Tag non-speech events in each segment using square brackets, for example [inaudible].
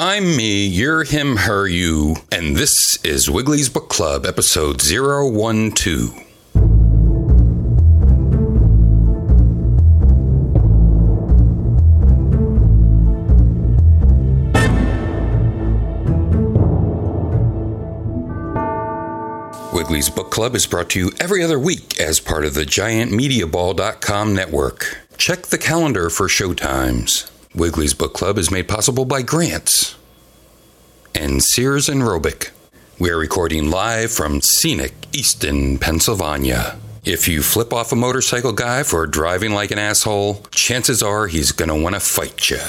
I'm me, you're him, her, you, and this is Wiggly's Book Club, episode 012. Wiggly's Book Club is brought to you every other week as part of the GiantMediaBall.com network. Check the calendar for showtimes. Wiggly's Book Club is made possible by grants and Sears and Roebuck. We are recording live from scenic Easton, Pennsylvania. If you flip off a motorcycle guy for driving like an asshole, chances are he's gonna want to fight you.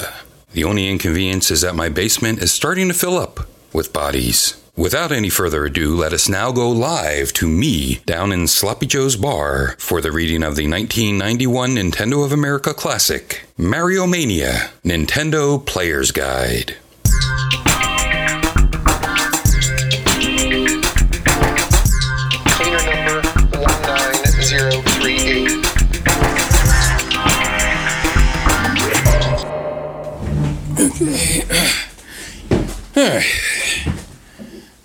The only inconvenience is that my basement is starting to fill up with bodies. Without any further ado, let us now go live to me down in Sloppy Joe's bar for the reading of the 1991 Nintendo of America classic, Mario Mania Nintendo Player's Guide. Cleaner number 19038. [clears throat]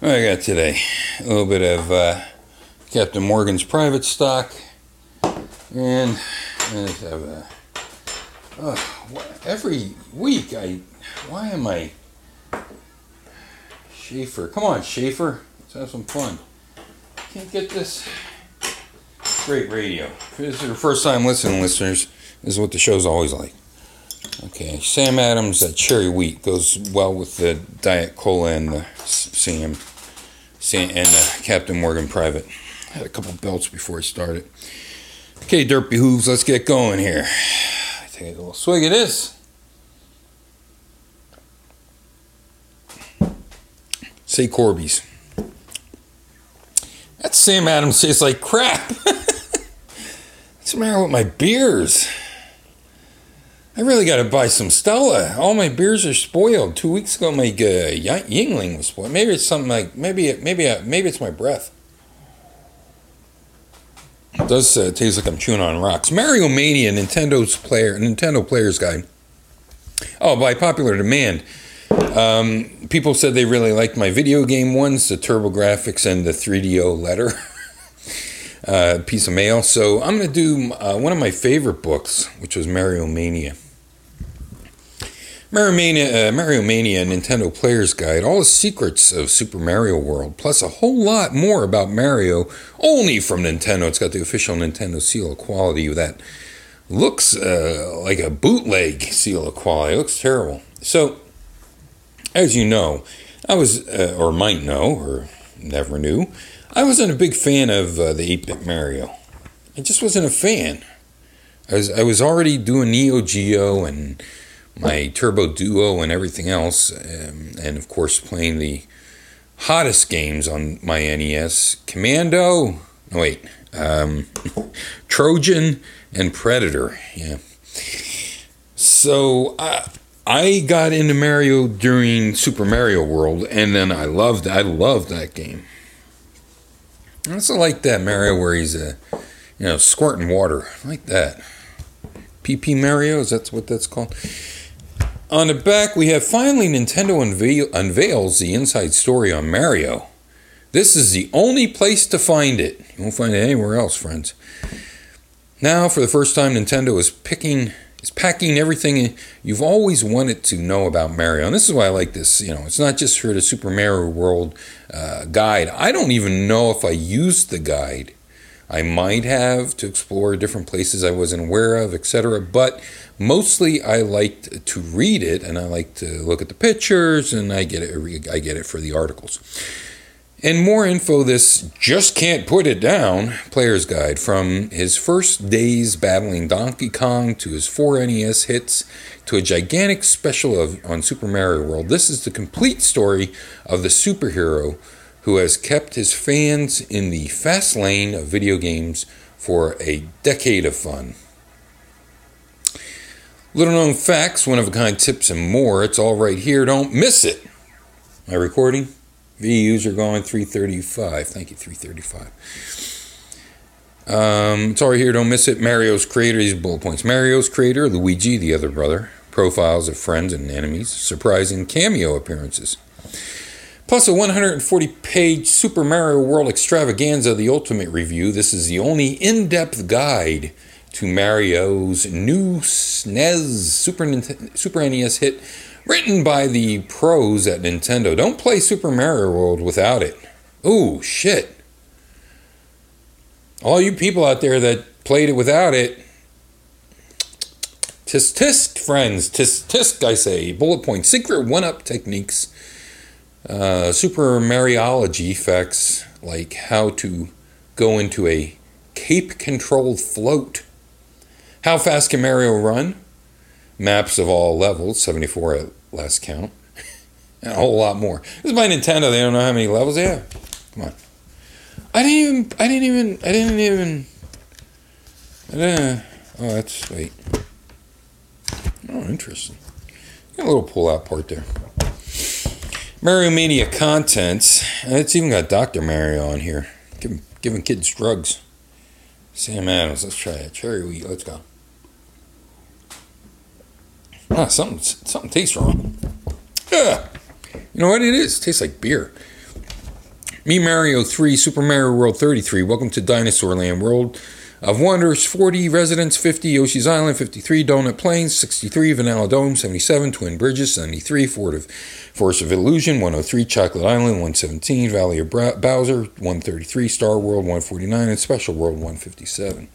What I got today? A little bit of uh, Captain Morgan's private stock, and just have a. Uh, every week, I. Why am I. Schaefer. Come on, Schaefer. Let's have some fun. Can't get this. Great radio. If this is your first time listening, listeners, this is what the show's always like. Okay, Sam Adams, that cherry wheat goes well with the Diet Cola and the Sam and the Captain Morgan Private. Had a couple belts before I started. Okay, Dirt Behooves, let's get going here. I take a little swig of this. Say Corby's. That Sam Adams tastes like crap. [laughs] What's the matter with my beers? I really got to buy some Stella. All my beers are spoiled. Two weeks ago, my uh, Yuengling was spoiled. Maybe it's something like maybe it, maybe uh, maybe it's my breath. It does uh, taste like I'm chewing on rocks. Mario Mania, Nintendo's player, Nintendo Player's Guide. Oh, by popular demand, um, people said they really liked my video game ones, the TurboGrafx and the 3DO letter. [laughs] uh, piece of mail. So I'm going to do uh, one of my favorite books, which was Mario Mania. Mario Mania, uh, Mario Mania Nintendo Player's Guide, all the secrets of Super Mario World, plus a whole lot more about Mario, only from Nintendo. It's got the official Nintendo seal of quality that looks uh, like a bootleg seal of quality. It looks terrible. So, as you know, I was, uh, or might know, or never knew, I wasn't a big fan of uh, the 8 bit Mario. I just wasn't a fan. I was, I was already doing Neo Geo and my Turbo Duo and everything else, um, and of course playing the hottest games on my NES Commando, no, wait, um, [laughs] Trojan and Predator. Yeah. So I, I got into Mario during Super Mario World, and then I loved I loved that game. I also like that Mario where he's uh, you know squirting water I like that. PP Mario is that what that's called? On the back, we have finally Nintendo unveil, unveils the inside story on Mario. This is the only place to find it. You won't find it anywhere else, friends. Now, for the first time, Nintendo is picking is packing everything you've always wanted to know about Mario. And this is why I like this. You know, it's not just for the Super Mario World uh, guide. I don't even know if I used the guide. I might have to explore different places I wasn't aware of, etc. But mostly, I liked to read it, and I like to look at the pictures, and I get it. I get it for the articles. And more info. This just can't put it down. Player's guide from his first days battling Donkey Kong to his four NES hits to a gigantic special of on Super Mario World. This is the complete story of the superhero who has kept his fans in the fast lane of video games for a decade of fun. Little known facts, one of a kind tips, and more. It's all right here. Don't miss it. My recording? VUs are going 335. Thank you, 335. Um, it's all right here. Don't miss it. Mario's creator, these bullet points. Mario's creator, Luigi, the other brother, profiles of friends and enemies, surprising cameo appearances. Plus a 140 page Super Mario World extravaganza, the Ultimate Review. This is the only in depth guide to Mario's new SNES Super, NES hit, written by the pros at Nintendo. Don't play Super Mario World without it. Ooh, shit. All you people out there that played it without it, tisk tisk, friends, tisk tisk, I say. Bullet point, secret one up techniques uh, super Mariology effects like how to go into a cape controlled float. How fast can Mario run? Maps of all levels, 74 at last count, and [laughs] a whole lot more. This is by Nintendo. They don't know how many levels they have. Come on. I didn't even. I didn't even. I didn't even. I didn't. Oh, that's wait. Oh, interesting. Got a little pull-out part there. Mario Mania content. It's even got Dr. Mario on here. Giving, giving kids drugs. Sam Adams, let's try it. Cherry wheat, let's go. Ah, something, something tastes wrong. Yeah. You know what it is? It tastes like beer. Me Mario 3, Super Mario World 33. Welcome to Dinosaur Land World of Wonders 40, Residence 50, Yoshi's Island 53, Donut Plains 63, Vanilla Dome 77, Twin Bridges 73, Fort of Force of Illusion 103, Chocolate Island 117, Valley of Bowser 133, Star World 149, and Special World 157.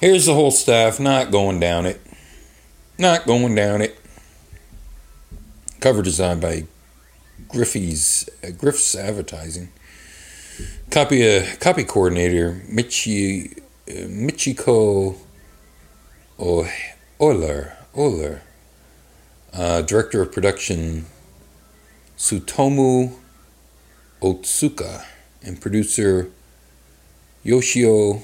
Here's the whole staff, not going down it. Not going down it. Cover design by Griffey's uh, Griff's Advertising. Copy uh, copy coordinator Michi Michiko Oler, Oler uh, director of production Tsutomu Otsuka, and producer Yoshio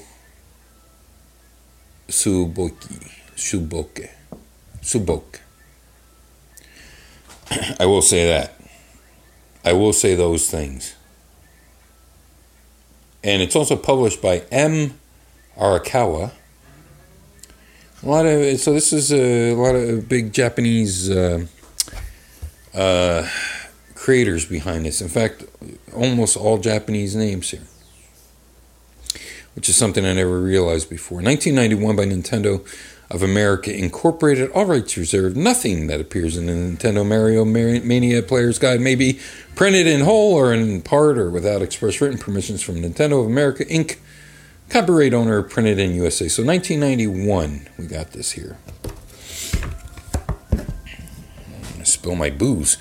Suboki, Suboke, Suboke. [clears throat] I will say that. I will say those things. And it's also published by M. Arakawa. A lot of so this is a, lot of big Japanese uh, uh, creators behind this. In fact, almost all Japanese names here, which is something I never realized before. 1991 by Nintendo of America Incorporated. All rights reserved. Nothing that appears in the Nintendo Mario Mania Player's Guide may be printed in whole or in part or without express written permissions from Nintendo of America Inc Copyright owner printed in USA. So 1991, we got this here. Spill my booze.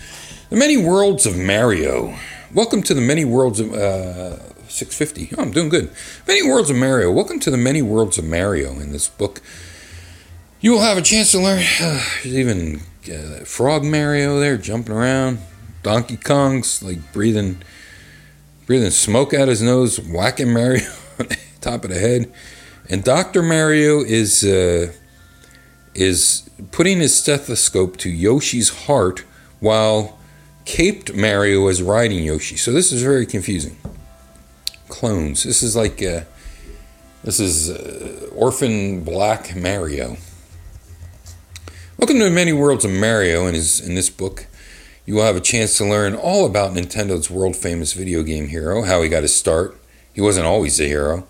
The Many Worlds of Mario. Welcome to the Many Worlds of uh, 650. Oh, I'm doing good. Many Worlds of Mario. Welcome to the Many Worlds of Mario. In this book, you will have a chance to learn. Uh, [sighs] there's even uh, Frog Mario there jumping around. Donkey Kong's like breathing, breathing smoke out his nose, whacking Mario. [laughs] top of the head. And Dr. Mario is uh, is putting his stethoscope to Yoshi's heart while caped Mario is riding Yoshi. So this is very confusing. Clones. This is like uh, this is uh, orphan black Mario. Welcome to Many Worlds of Mario. In his in this book, you will have a chance to learn all about Nintendo's world famous video game hero, how he got his start. He wasn't always a hero.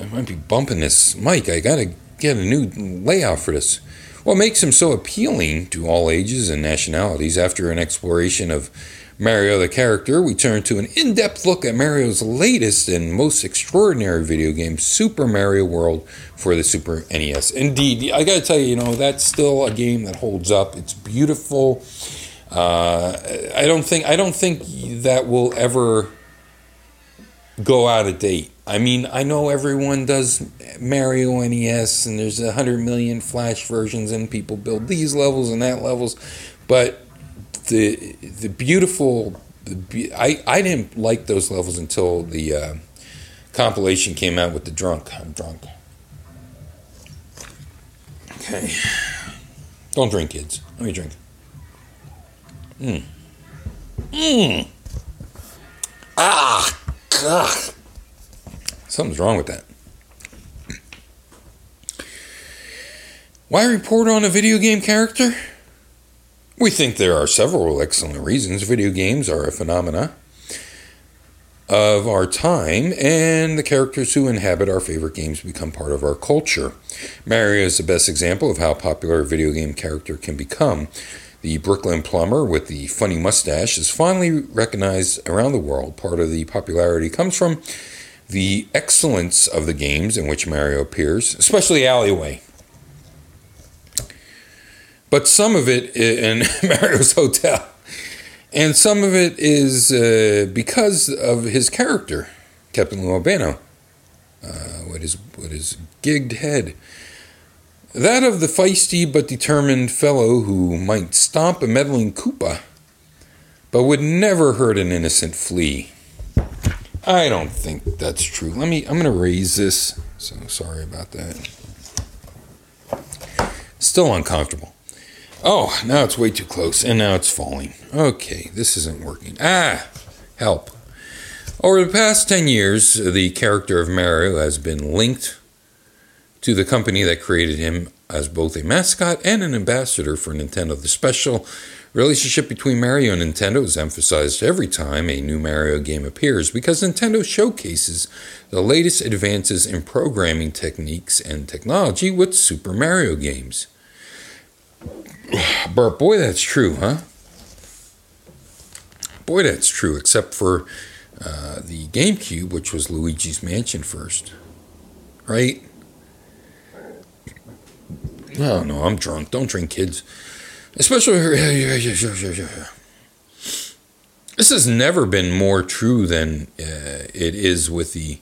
I might be bumping this mic. I gotta get a new layout for this. What makes him so appealing to all ages and nationalities? After an exploration of Mario the character, we turn to an in depth look at Mario's latest and most extraordinary video game, Super Mario World, for the Super NES. Indeed, I gotta tell you, you know, that's still a game that holds up. It's beautiful. Uh, I don't think I don't think that will ever go out of date. I mean, I know everyone does Mario NES, and there's a hundred million Flash versions, and people build these levels and that levels, but the the beautiful, the, I I didn't like those levels until the uh, compilation came out with the drunk. I'm drunk. Okay, don't drink, kids. Let me drink. Mmm. Mmm. Ah. Ugh. Something's wrong with that. Why report on a video game character? We think there are several excellent reasons video games are a phenomena of our time, and the characters who inhabit our favorite games become part of our culture. Mario is the best example of how popular a video game character can become. The Brooklyn plumber with the funny mustache is finally recognized around the world. Part of the popularity comes from the excellence of the games in which Mario appears, especially Alleyway. But some of it in [laughs] Mario's Hotel and some of it is uh, because of his character, Captain Lou Albano, uh, with, his, with his gigged head. That of the feisty but determined fellow who might stomp a meddling Koopa, but would never hurt an innocent flea. I don't think that's true. Let me, I'm going to raise this, so sorry about that. Still uncomfortable. Oh, now it's way too close, and now it's falling. Okay, this isn't working. Ah, help. Over the past 10 years, the character of Mario has been linked to the company that created him as both a mascot and an ambassador for Nintendo. The special relationship between Mario and Nintendo is emphasized every time a new Mario game appears because Nintendo showcases the latest advances in programming techniques and technology with Super Mario games. [sighs] Bert, boy, that's true, huh? Boy, that's true, except for uh, the GameCube, which was Luigi's Mansion first. Right? Oh, no, I'm drunk. Don't drink, kids. Especially. [laughs] This has never been more true than uh, it is with the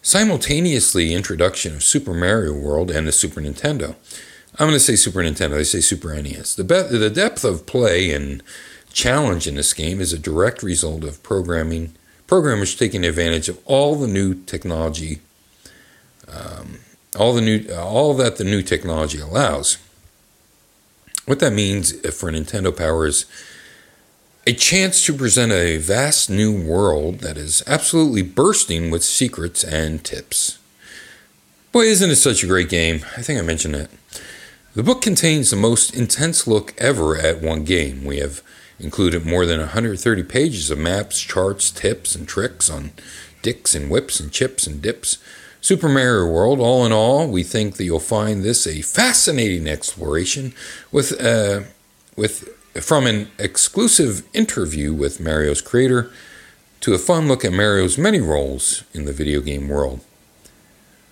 simultaneously introduction of Super Mario World and the Super Nintendo. I'm going to say Super Nintendo. I say Super NES. The, be- the depth of play and challenge in this game is a direct result of programming programmers taking advantage of all the new technology, um, all the new, all that the new technology allows. What that means for Nintendo Power is a chance to present a vast new world that is absolutely bursting with secrets and tips. Boy, isn't it such a great game? I think I mentioned it. The book contains the most intense look ever at one game. We have included more than 130 pages of maps, charts, tips, and tricks on dicks and whips and chips and dips. Super Mario World, all in all, we think that you'll find this a fascinating exploration with, uh, with from an exclusive interview with Mario's creator to a fun look at Mario's many roles in the video game world.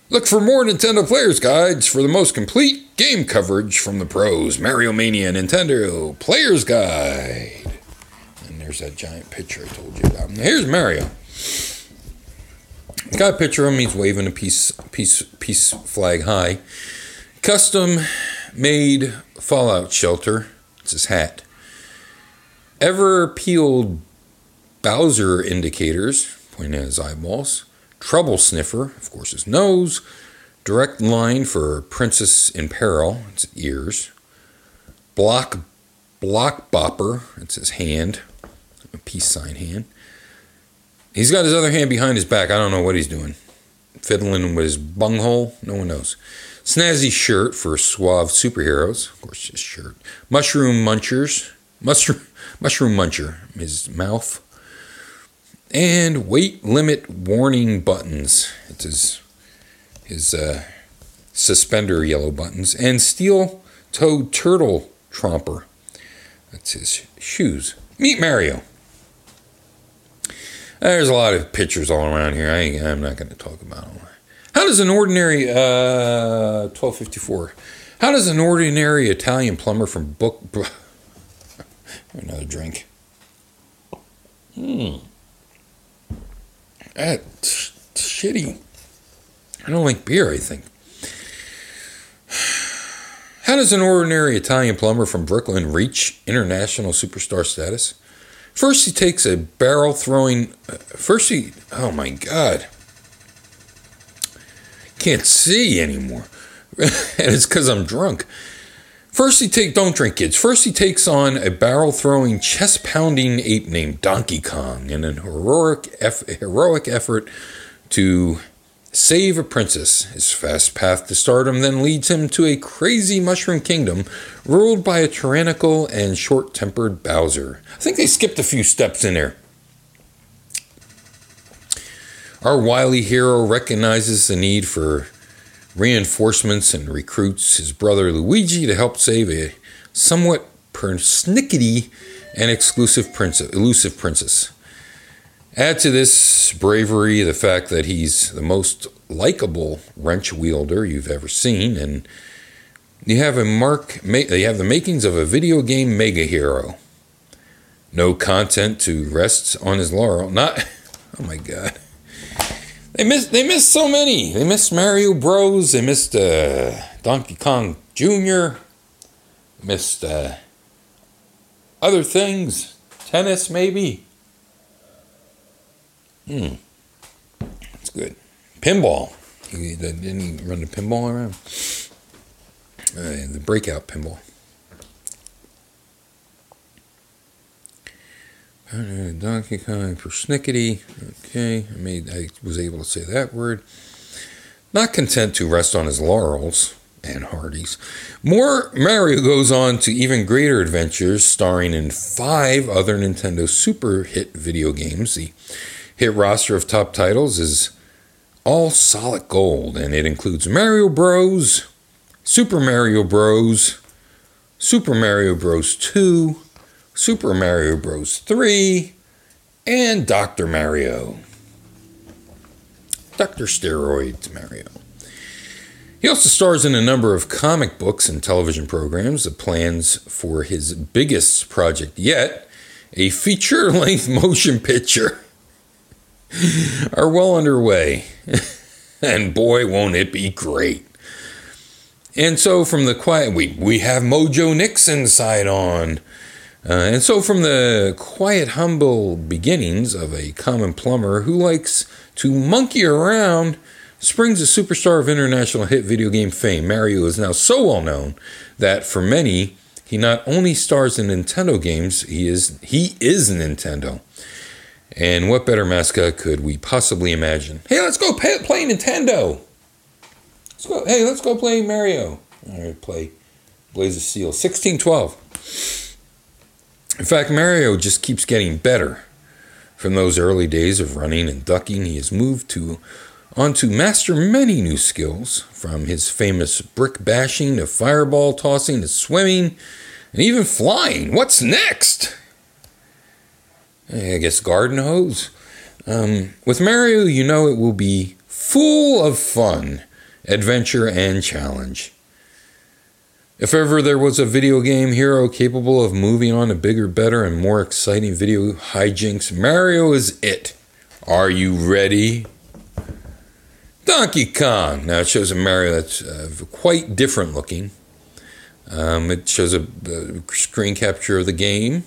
Look for more Nintendo Players Guides for the most complete game coverage from the pros. Mario Mania Nintendo Players Guide. And there's that giant picture I told you about. Here's Mario. Got a picture of him. He's waving a peace, peace, peace flag high. Custom made Fallout shelter. It's his hat. Ever peeled Bowser indicators, pointing at his eyeballs Trouble Sniffer, of course, his nose. Direct line for Princess in Peril, its ears. Block Block Bopper, it's his hand, a peace sign hand. He's got his other hand behind his back. I don't know what he's doing. Fiddling with his bunghole, no one knows. Snazzy shirt for suave superheroes, of course, his shirt. Mushroom munchers, mushroom, [laughs] mushroom muncher, his mouth and weight limit warning buttons. It's his his uh, suspender yellow buttons and steel toed turtle tromper. That's his shoes. Meet Mario. There's a lot of pictures all around here. I am not going to talk about them. How does an ordinary uh, 1254? How does an ordinary Italian plumber from Book? [laughs] Another drink. Hmm. That's shitty. I don't like beer, I think. How does an ordinary Italian plumber from Brooklyn reach international superstar status? First, he takes a barrel throwing. First, he. Oh my God. Can't see anymore. [laughs] and it's because I'm drunk. First, he take don't drink kids. First, he takes on a barrel throwing, chest pounding ape named Donkey Kong in an heroic eff- heroic effort to save a princess. His fast path to stardom then leads him to a crazy mushroom kingdom ruled by a tyrannical and short tempered Bowser. I think they skipped a few steps in there. Our wily hero recognizes the need for reinforcements and recruits his brother Luigi to help save a somewhat persnickety and exclusive princess, elusive princess. Add to this bravery the fact that he's the most likable wrench wielder you've ever seen, and you have a mark. You have the makings of a video game mega hero. No content to rest on his laurel. Not. [laughs] Oh my god. They missed. They missed so many. They missed Mario Bros. They missed uh, Donkey Kong Jr. Missed uh, other things. Tennis, maybe. Hmm. That's good. Pinball. Didn't he run the pinball around? Uh, the breakout pinball. Donkey Kong persnickety. Okay, I made. I was able to say that word. Not content to rest on his laurels and Hardee's, more Mario goes on to even greater adventures, starring in five other Nintendo Super hit video games. The hit roster of top titles is all solid gold, and it includes Mario Bros, Super Mario Bros, Super Mario Bros. 2, Super Mario Bros. 3, and Dr. Mario. Dr. Steroids Mario. He also stars in a number of comic books and television programs. The plans for his biggest project yet, a feature length [laughs] motion picture, [laughs] are well underway. [laughs] and boy, won't it be great! And so, from the quiet, we, we have Mojo Nixon side on. Uh, and so, from the quiet, humble beginnings of a common plumber who likes to monkey around, springs a superstar of international hit video game fame. Mario is now so well known that for many, he not only stars in Nintendo games, he is he is Nintendo. And what better mascot could we possibly imagine? Hey, let's go pay, play Nintendo. Let's go. Hey, let's go play Mario. All right, play Blades of Steel. 1612. In fact, Mario just keeps getting better. From those early days of running and ducking, he has moved to on to master many new skills, from his famous brick bashing to fireball tossing to swimming and even flying. What's next? I guess garden hose. Um, with Mario, you know it will be full of fun, adventure, and challenge. If ever there was a video game hero capable of moving on to bigger, better, and more exciting video hijinks, Mario is it. Are you ready? Donkey Kong. Now it shows a Mario that's uh, quite different looking. Um, it shows a, a, screen capture of the game.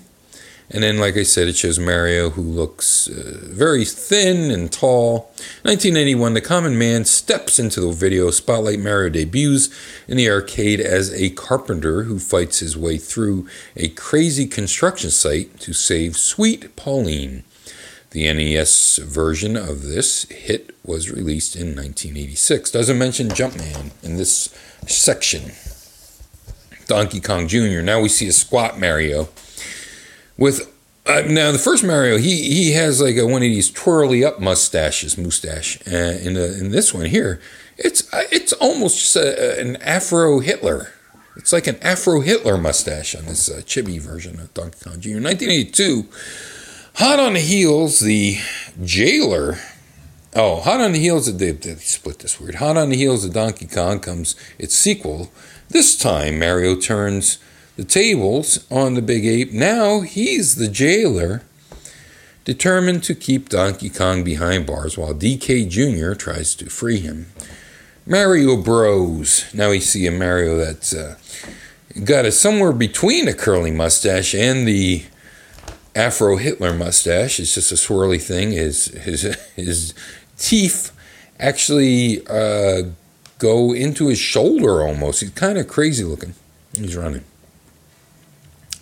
And then, like I said, it shows Mario who looks uh, very thin and tall. 1981, the common man steps into the video. Spotlight Mario debuts in the arcade as a carpenter who fights his way through a crazy construction site to save Sweet Pauline. The NES version of this hit was released in 1986. Doesn't mention Jumpman in this section. Donkey Kong Jr. Now we see a squat Mario with uh, now the first Mario, he he has like a, one of these twirly up mustaches, mustache. Uh, in in this one here, it's uh, it's almost a, an Afro Hitler. It's like an Afro Hitler mustache on this uh, chibi version of Donkey Kong Jr. 1982. Hot on the heels, the jailer. Oh, hot on the heels of they, they split this word. Hot on the heels of Donkey Kong comes its sequel. This time, Mario turns the tables on the Big Ape. Now he's the jailer, determined to keep Donkey Kong behind bars while DK Jr. tries to free him. Mario Bros. Now we see a Mario that's uh, got a somewhere between a curly mustache and the Afro Hitler mustache. It's just a swirly thing. His his [laughs] his teeth actually uh, go into his shoulder almost. He's kind of crazy looking. He's running.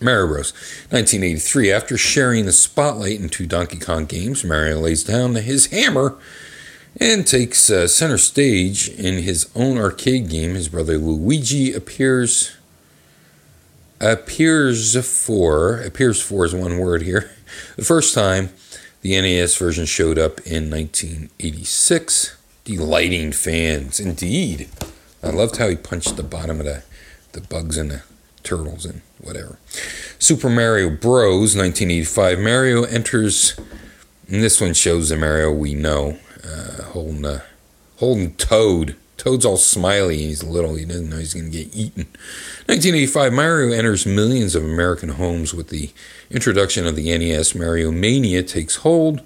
Mario Bros. 1983. After sharing the spotlight in two Donkey Kong games, Mario lays down his hammer and takes uh, center stage in his own arcade game. His brother Luigi appears appears for appears for is one word here. [laughs] The first time the NES version showed up in 1986, delighting fans indeed. I loved how he punched the bottom of the the bugs and the turtles and whatever. Super Mario Bros. 1985. Mario enters, and this one shows the Mario we know, uh, holding holding Toad. Toad's all smiley. He's little. He doesn't know he's going to get eaten. 1985. Mario enters millions of American homes with the introduction of the NES. Mario Mania takes hold.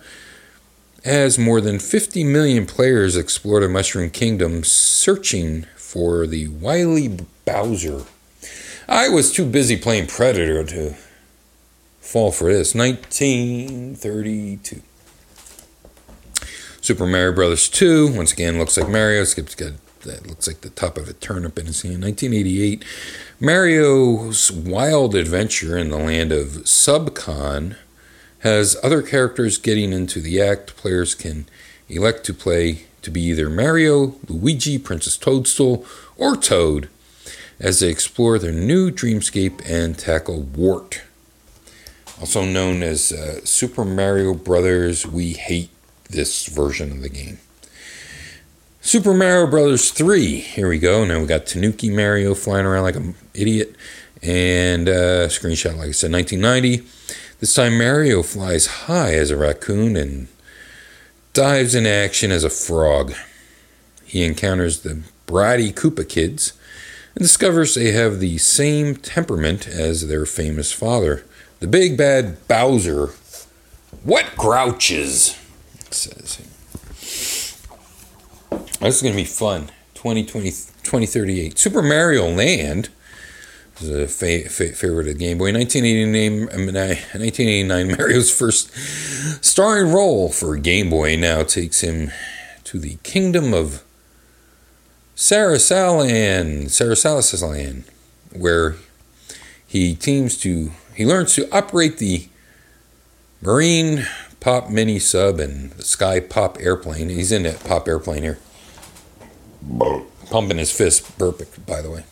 As more than 50 million players explore the Mushroom Kingdom, searching for the wily Bowser. I was too busy playing Predator to fall for this. 1932. Super Mario Brothers 2, once again, looks like Mario. Skip's got that looks like the top of a turnip in his hand. 1988, Mario's wild adventure in the land of Subcon has other characters getting into the act. Players can elect to play to be either Mario, Luigi, Princess Toadstool, or Toad as they explore their new dreamscape and tackle Wart, also known as uh, Super Mario Brothers. We hate this version of the game. Super Mario Brothers 3. Here we go. Now we got Tanuki Mario flying around like an idiot. And uh, screenshot, like I said, 1990. This time Mario flies high as a raccoon and dives in action as a frog. He encounters the bratty Koopa kids and discovers they have the same temperament as their famous father, the big bad Bowser. What grouches? says. This is going to be fun. 2020, 2038. Super Mario Land is a fa- fa- favorite of Game Boy. 1989, 1989, [laughs] Mario's first starring role for Game Boy now takes him to the kingdom of Sarasalan, Sarasalan, where he teams to, he learns to operate the Marine Pop Mini Sub and the Sky Pop Airplane. He's in that Pop Airplane here. Pumping his fist, burpic, by the way.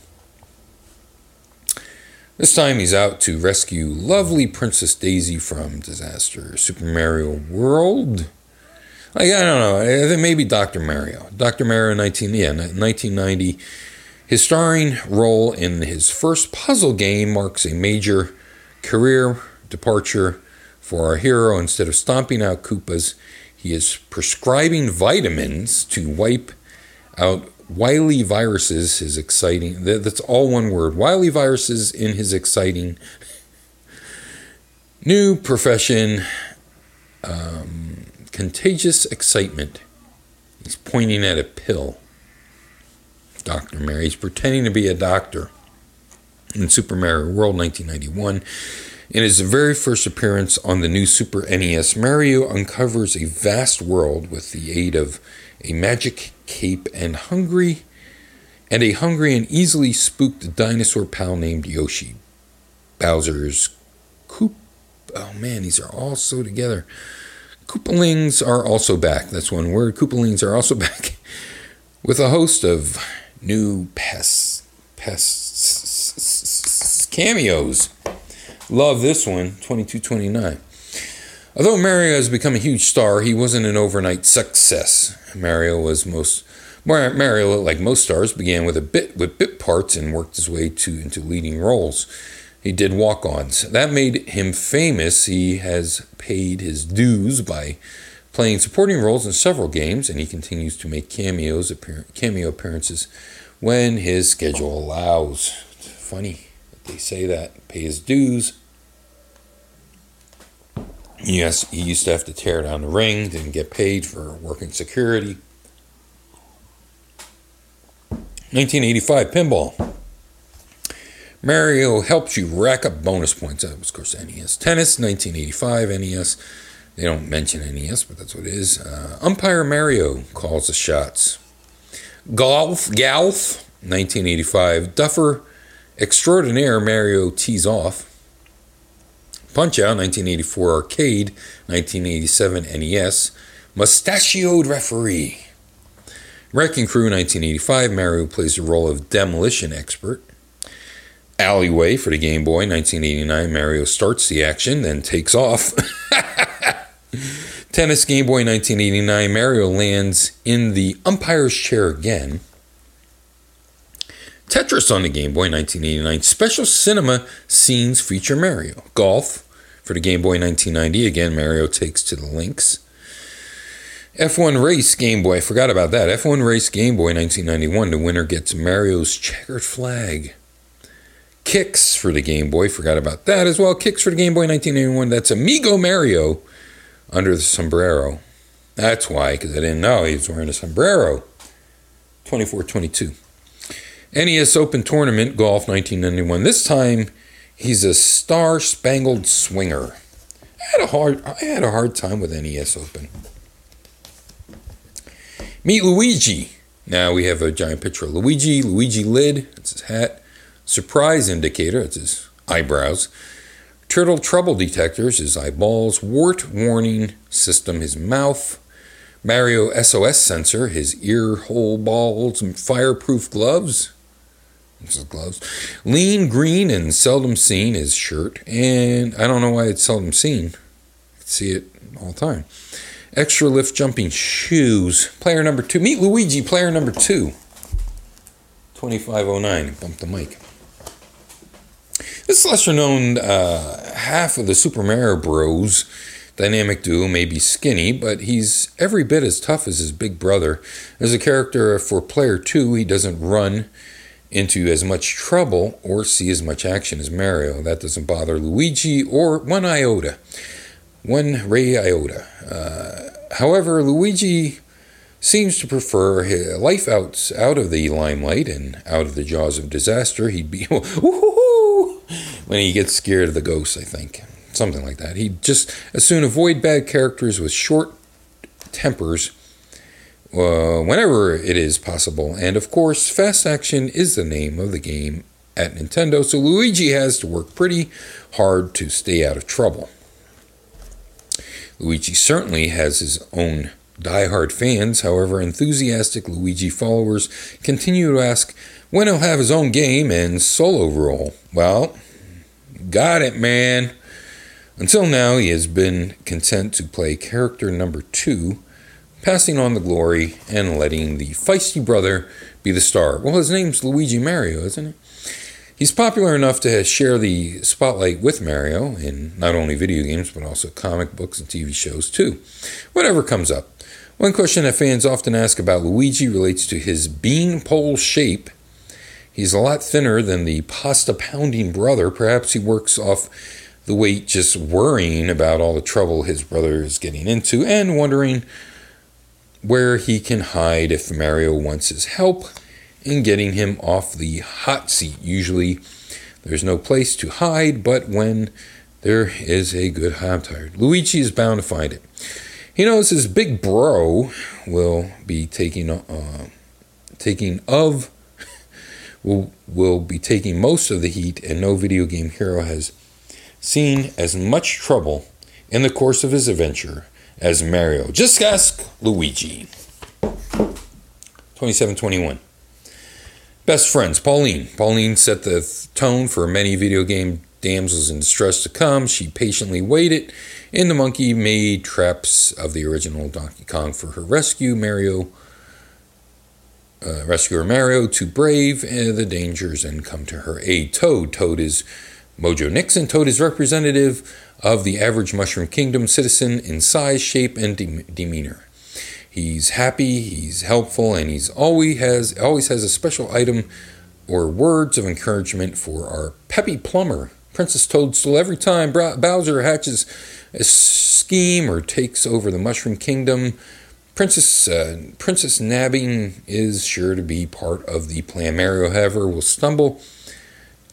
This time he's out to rescue lovely Princess Daisy from disaster. Super Mario World. Like, I don't know. I maybe Dr. Mario. Dr. Mario 19, yeah, 1990. His starring role in his first puzzle game marks a major career departure for our hero. Instead of stomping out Koopas, he is prescribing vitamins to wipe out wily viruses. His exciting, that's all one word. Wily viruses in his exciting new profession. Um, contagious excitement. He's pointing at a pill. Dr. Mary. He's pretending to be a doctor in Super Mario World 1991. In his very first appearance on the new Super NES, Mario uncovers a vast world with the aid of a magic cape and hungry and a hungry and easily spooked dinosaur pal named Yoshi. Bowser's coop. Oh man, these are all so together. Koopalings are also back. That's one word. Koopalings are also [laughs] back with a host of new pests, pests, cameos. Love this one, 2229. Although Mario has become a huge star, he wasn't an overnight success. Mario was most Mario, like most stars, began with a bit with bit parts and worked his way to into leading roles. He did walk-ons. That made him famous. He has paid his dues by playing supporting roles in several games, and he continues to make cameos, cameo appearances when his schedule allows. It's funny that they say that. Pay his dues. Yes, he used to have to tear down the ring, didn't get paid for working security. 1985 pinball. Mario helps you rack up bonus points. That was, of course, NES. Tennis, 1985 NES. They don't mention NES, but that's what it is. Uh, Umpire Mario calls the shots. Golf, Golf, 1985. Duffer Extraordinaire Mario tees off. Punch Out, 1984 Arcade, 1987 NES. Mustachioed Referee. Wrecking Crew 1985, Mario plays the role of demolition expert. Alleyway for the Game Boy 1989, Mario starts the action, then takes off. [laughs] Tennis Game Boy 1989, Mario lands in the umpire's chair again. Tetris on the Game Boy 1989, special cinema scenes feature Mario. Golf for the Game Boy 1990, again, Mario takes to the links. F1 Race Game Boy, I forgot about that. F1 Race Game Boy 1991, the winner gets Mario's checkered flag. Qix for the Game Boy, forgot about that as well. Qix for the Game Boy 1981, that's Amigo Mario under the sombrero. That's why, because I didn't know he was wearing a sombrero. 2422. NES Open Tournament Golf 1991. This time he's a star spangled swinger. I had a hard I had a hard time with NES Open. Meet Luigi. Now we have a giant picture of Luigi. Luigi lid, that's his hat. Surprise indicator, that's his eyebrows. Turtle trouble detectors, his eyeballs. Wart warning system, his mouth. Mario SOS sensor, his ear hole balls and fireproof gloves. This is gloves. Lean green and seldom seen, his shirt. And I don't know why it's seldom seen. I see it all the time. Extra lift jumping shoes. Player number two. Meet Luigi, player number two. 2509. Bump the mic. This lesser known uh, half of the Super Mario Bros. dynamic duo may be skinny, but he's every bit as tough as his big brother. As a character for player two, he doesn't run into as much trouble or see as much action as Mario. That doesn't bother Luigi or one iota. One ray iota. Uh, however, Luigi seems to prefer life out, out of the limelight and out of the jaws of disaster. He'd be [laughs] when he gets scared of the ghosts, I think. Something like that. He'd just as soon avoid bad characters with short tempers uh, whenever it is possible. And of course, fast action is the name of the game at Nintendo, so Luigi has to work pretty hard to stay out of trouble. Luigi certainly has his own die-hard fans, however, enthusiastic Luigi followers continue to ask when he'll have his own game and solo role. Well, got it, man. Until now, he has been content to play character number two, passing on the glory and letting the feisty brother be the star. Well, his name's Luigi Mario, isn't it? He's popular enough to share the spotlight with Mario in not only video games, but also comic books and TV shows, too. Whatever comes up. One question that fans often ask about Luigi relates to his beanpole shape. He's a lot thinner than the pasta pounding brother. Perhaps he works off the weight just worrying about all the trouble his brother is getting into and wondering where he can hide if Mario wants his help in getting him off the hot seat. Usually there's no place to hide, but when there is a good I'm tired. Luigi is bound to find it. He knows his big bro will be taking uh, taking of will will be taking most of the heat, and no video game hero has seen as much trouble in the course of his adventure as Mario. Just ask Luigi. 2721. Best friends, Pauline. Pauline set the tone for many video game damsels in distress to come. She patiently waited in the monkey made traps of the original Donkey Kong for her rescue. Mario, uh, rescuer Mario, to brave uh, the dangers and come to her aid. Toad. Toad is Mojo Nixon. Toad is representative of the average Mushroom Kingdom citizen in size, shape, and de- demeanor. He's happy, he's helpful, and he's always has always has a special item or words of encouragement for our peppy plumber, Princess Toadstool. Every time Bowser hatches a scheme or takes over the Mushroom Kingdom, Princess uh, Princess Nabbing is sure to be part of the plan. Mario, however, will stumble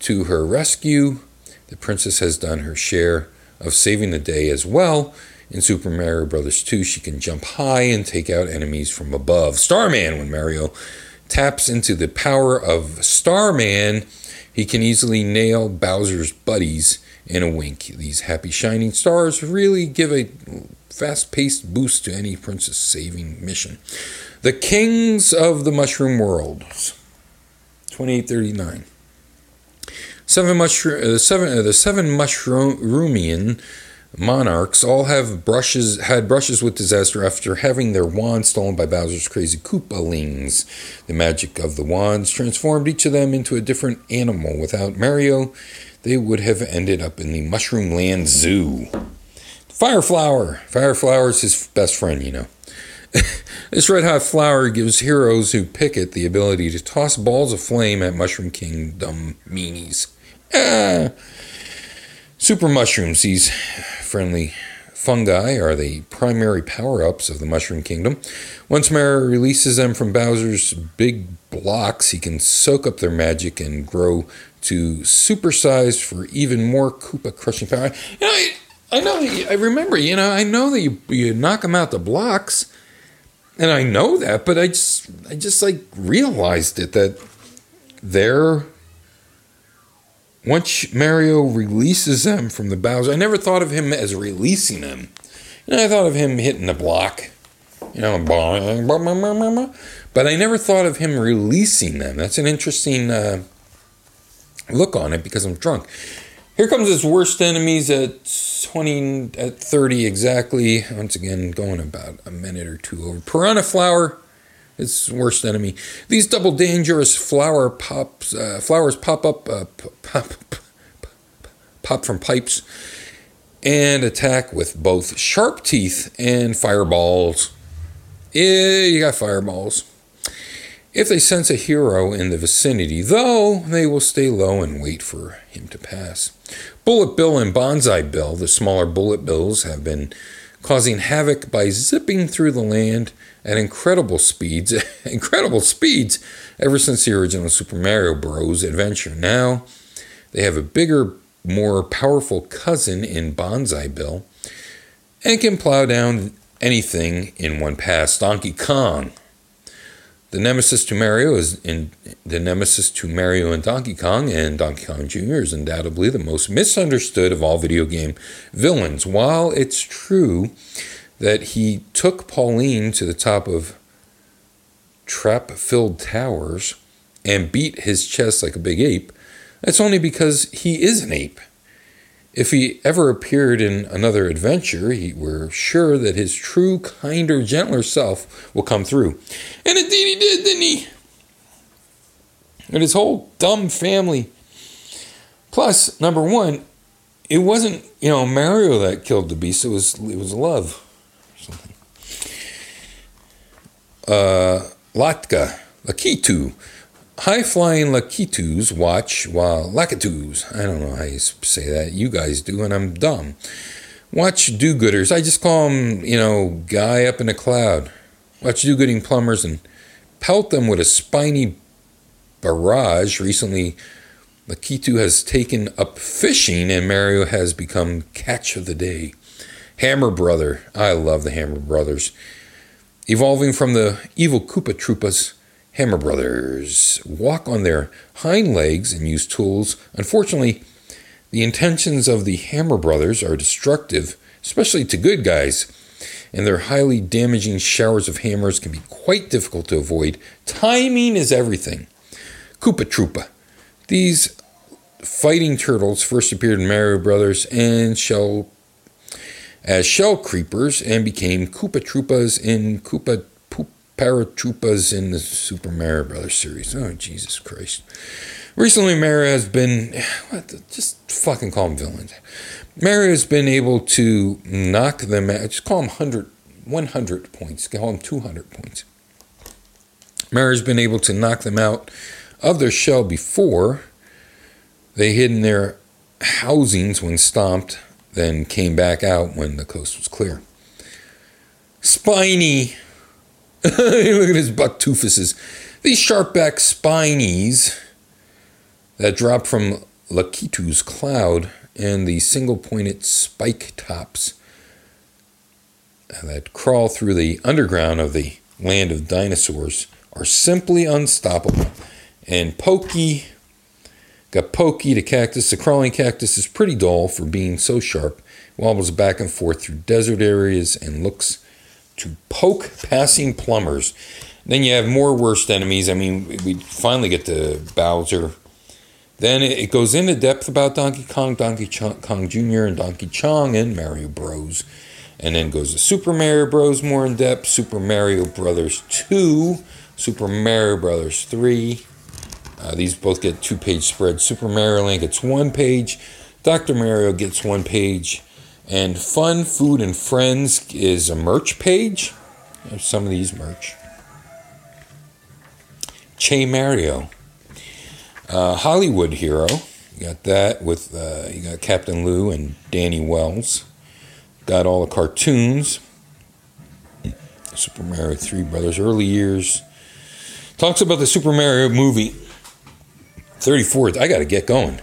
to her rescue. The princess has done her share of saving the day as well in Super Mario Bros. 2, she can jump high and take out enemies from above. Starman, when Mario taps into the power of Starman, he can easily nail Bowser's buddies in a wink. These happy shining stars really give a fast paced boost to any princess saving mission. The Kings of the Mushroom Worlds, 2839. Seven mushroom, uh, seven, uh, the seven mushroomian monarchs all have brushes had brushes with disaster after having their wands stolen by Bowser's crazy Koopalings. The magic of the wands transformed each of them into a different animal. Without Mario, they would have ended up in the Mushroom Land Zoo. Fireflower. Fireflower is his best friend, you know. [laughs] this red hot flower gives heroes who pick it the ability to toss balls of flame at Mushroom Kingdom meanies. Ah. Super mushrooms, these friendly fungi, are the primary power ups of the Mushroom Kingdom. Once Mario releases them from Bowser's big blocks, he can soak up their magic and grow to supersize for even more Koopa crushing power. You know, I, know, you, I remember, you know, I know that you, you knock them out the blocks, and I know that, but I just, I just like realized it that they're once Mario releases them from the Bowser, I never thought of him as releasing them. You know, I thought of him hitting the block, you know, but I never thought of him releasing them. That's an interesting uh, look on it because I'm drunk. Here comes his worst enemies at 20, at 30 exactly. Once again, going about a minute or two over. Piranha Flower its worst enemy. These double dangerous flower pops, uh, flowers pop up, uh, pop, pop from pipes, and attack with both sharp teeth and fireballs. Yeah, you got fireballs. If they sense a hero in the vicinity, though, they will stay low and wait for him to pass. Bullet Bill and Banzai Bill, the smaller bullet bills, have been causing havoc by zipping through the land at incredible speeds, [laughs] incredible speeds, ever since the original Super Mario Bros. adventure. Now they have a bigger, more powerful cousin in Banzai Bill and can plow down anything in one pass. Donkey Kong. The nemesis to Mario is in the nemesis to Mario and Donkey Kong, and Donkey Kong Jr. is undoubtedly the most misunderstood of all video game villains. While it's true that he took Pauline to the top of trap filled towers and beat his chest like a big ape, that's only because he is an ape. If he ever appeared in another adventure, he, we're sure that his true, kinder, gentler self will come through. And indeed he did, didn't he? And his whole dumb family. Plus, number one, it wasn't, you know, Mario that killed the beast, it was it was love something. Uh, Latka, Lakitu. High flying Lakitus watch while Lakitus, I don't know how you say that, you guys do, and I'm dumb. Watch do gooders. I just call them, you know, guy up in a cloud. Watch do gooding plumbers and pelt them with a spiny barrage. Recently, Lakitu has taken up fishing, and Mario has become catch of the day. Hammer Brother. I love the Hammer Brothers. Evolving from the evil Koopa Troopas, Hammer Brothers walk on their hind legs and use tools. Unfortunately, the intentions of the Hammer Brothers are destructive, especially to good guys, and their highly damaging showers of hammers can be quite difficult to avoid. Timing is everything. Koopa Troopa. These fighting turtles first appeared in Mario Brothers and shall as shell creepers and became Koopa Troopas in Koopa Poop Paratroopas in the Super Mario Brothers series. Oh, Jesus Christ. Recently, Mario has been. [sighs] The, just fucking call them villains. Mario has been able to knock them out. Just call them 100, 100 points. Call them 200 points. Mario's been able to knock them out of their shell before. They hid in their housings when stomped then came back out when the coast was clear. Spiny. [laughs] Look at his buck toofuses. These sharp-backed spinies that drop from Lakitu's cloud and the single-pointed spike tops that crawl through the underground of the land of dinosaurs are simply unstoppable. And Pokey Got Pokey, to cactus. The crawling cactus is pretty dull for being so sharp, wobbles back and forth through desert areas, and looks to poke passing plumbers. Then you have more worst enemies. I mean, we finally get to Bowser. Then it goes into depth about Donkey Kong, Donkey Kong Jr., and Donkey Chong, and Mario Bros. And then goes to Super Mario Bros. more in depth, Super Mario Brothers 2, Super Mario Brothers 3. Uh, these both get two page spreads. Super Mario Land gets one page, Dr. Mario gets one page, and Fun, Food, and Friends is a merch page. There's some of these merch. Che Mario. Uh, Hollywood Hero. You got that with uh, you got Captain Lou and Danny Wells. Got all the cartoons. Super Mario Three Brothers early years. Talks about the Super Mario movie. 34th. I got to get going.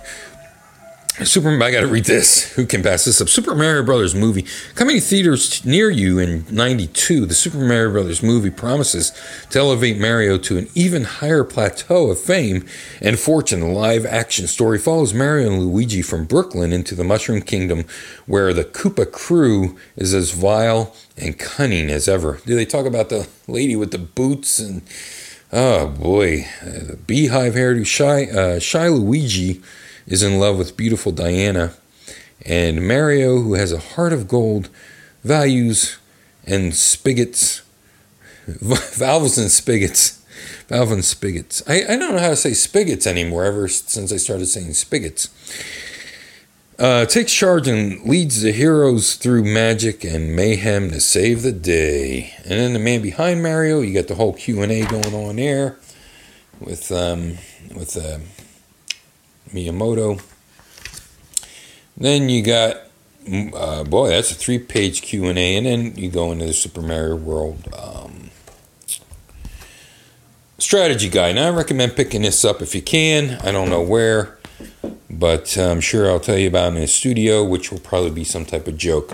Super, I got to read this. Who can pass this up? Super Mario Brothers movie coming to theaters near you in '92. The Super Mario Brothers movie promises to elevate Mario to an even higher plateau of fame and fortune. The live-action story follows Mario and Luigi from Brooklyn into the Mushroom Kingdom, where the Koopa crew is as vile and cunning as ever. Do they talk about the lady with the boots and? Oh boy, uh, beehive hairdo shy uh, shy Luigi is in love with beautiful Diana, and Mario, who has a heart of gold, values and spigots, [laughs] valves and spigots, valve and spigots. I, I don't know how to say spigots anymore ever since I started saying spigots. Uh, takes charge and leads the heroes through magic and mayhem to save the day. And then the man behind Mario, you got the whole Q and A going on there with um, with uh, Miyamoto. Then you got, uh, boy, that's a three-page Q and A, and then you go into the Super Mario World um, strategy guide. Now I recommend picking this up if you can. I don't know where, but I'm sure I'll tell you about it in the studio, which will probably be some type of joke.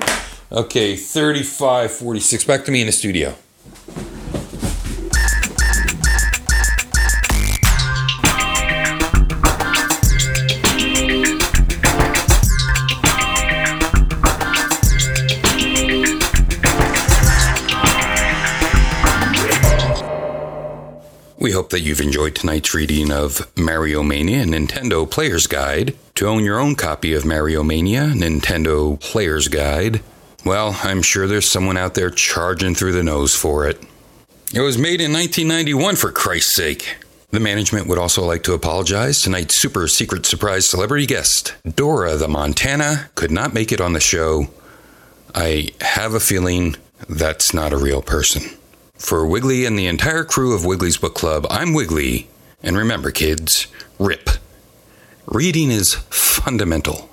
Okay, 35, 46. Back to me in the studio. That you've enjoyed tonight's reading of Mario Mania Nintendo Player's Guide. To own your own copy of Mario Mania Nintendo Player's Guide, well, I'm sure there's someone out there charging through the nose for it. It was made in 1991, for Christ's sake. The management would also like to apologize. Tonight's super secret surprise celebrity guest, Dora the Montana, could not make it on the show. I have a feeling that's not a real person. For Wiggly and the entire crew of Wiggly's Book Club, I'm Wiggly. And remember, kids, RIP. Reading is fundamental.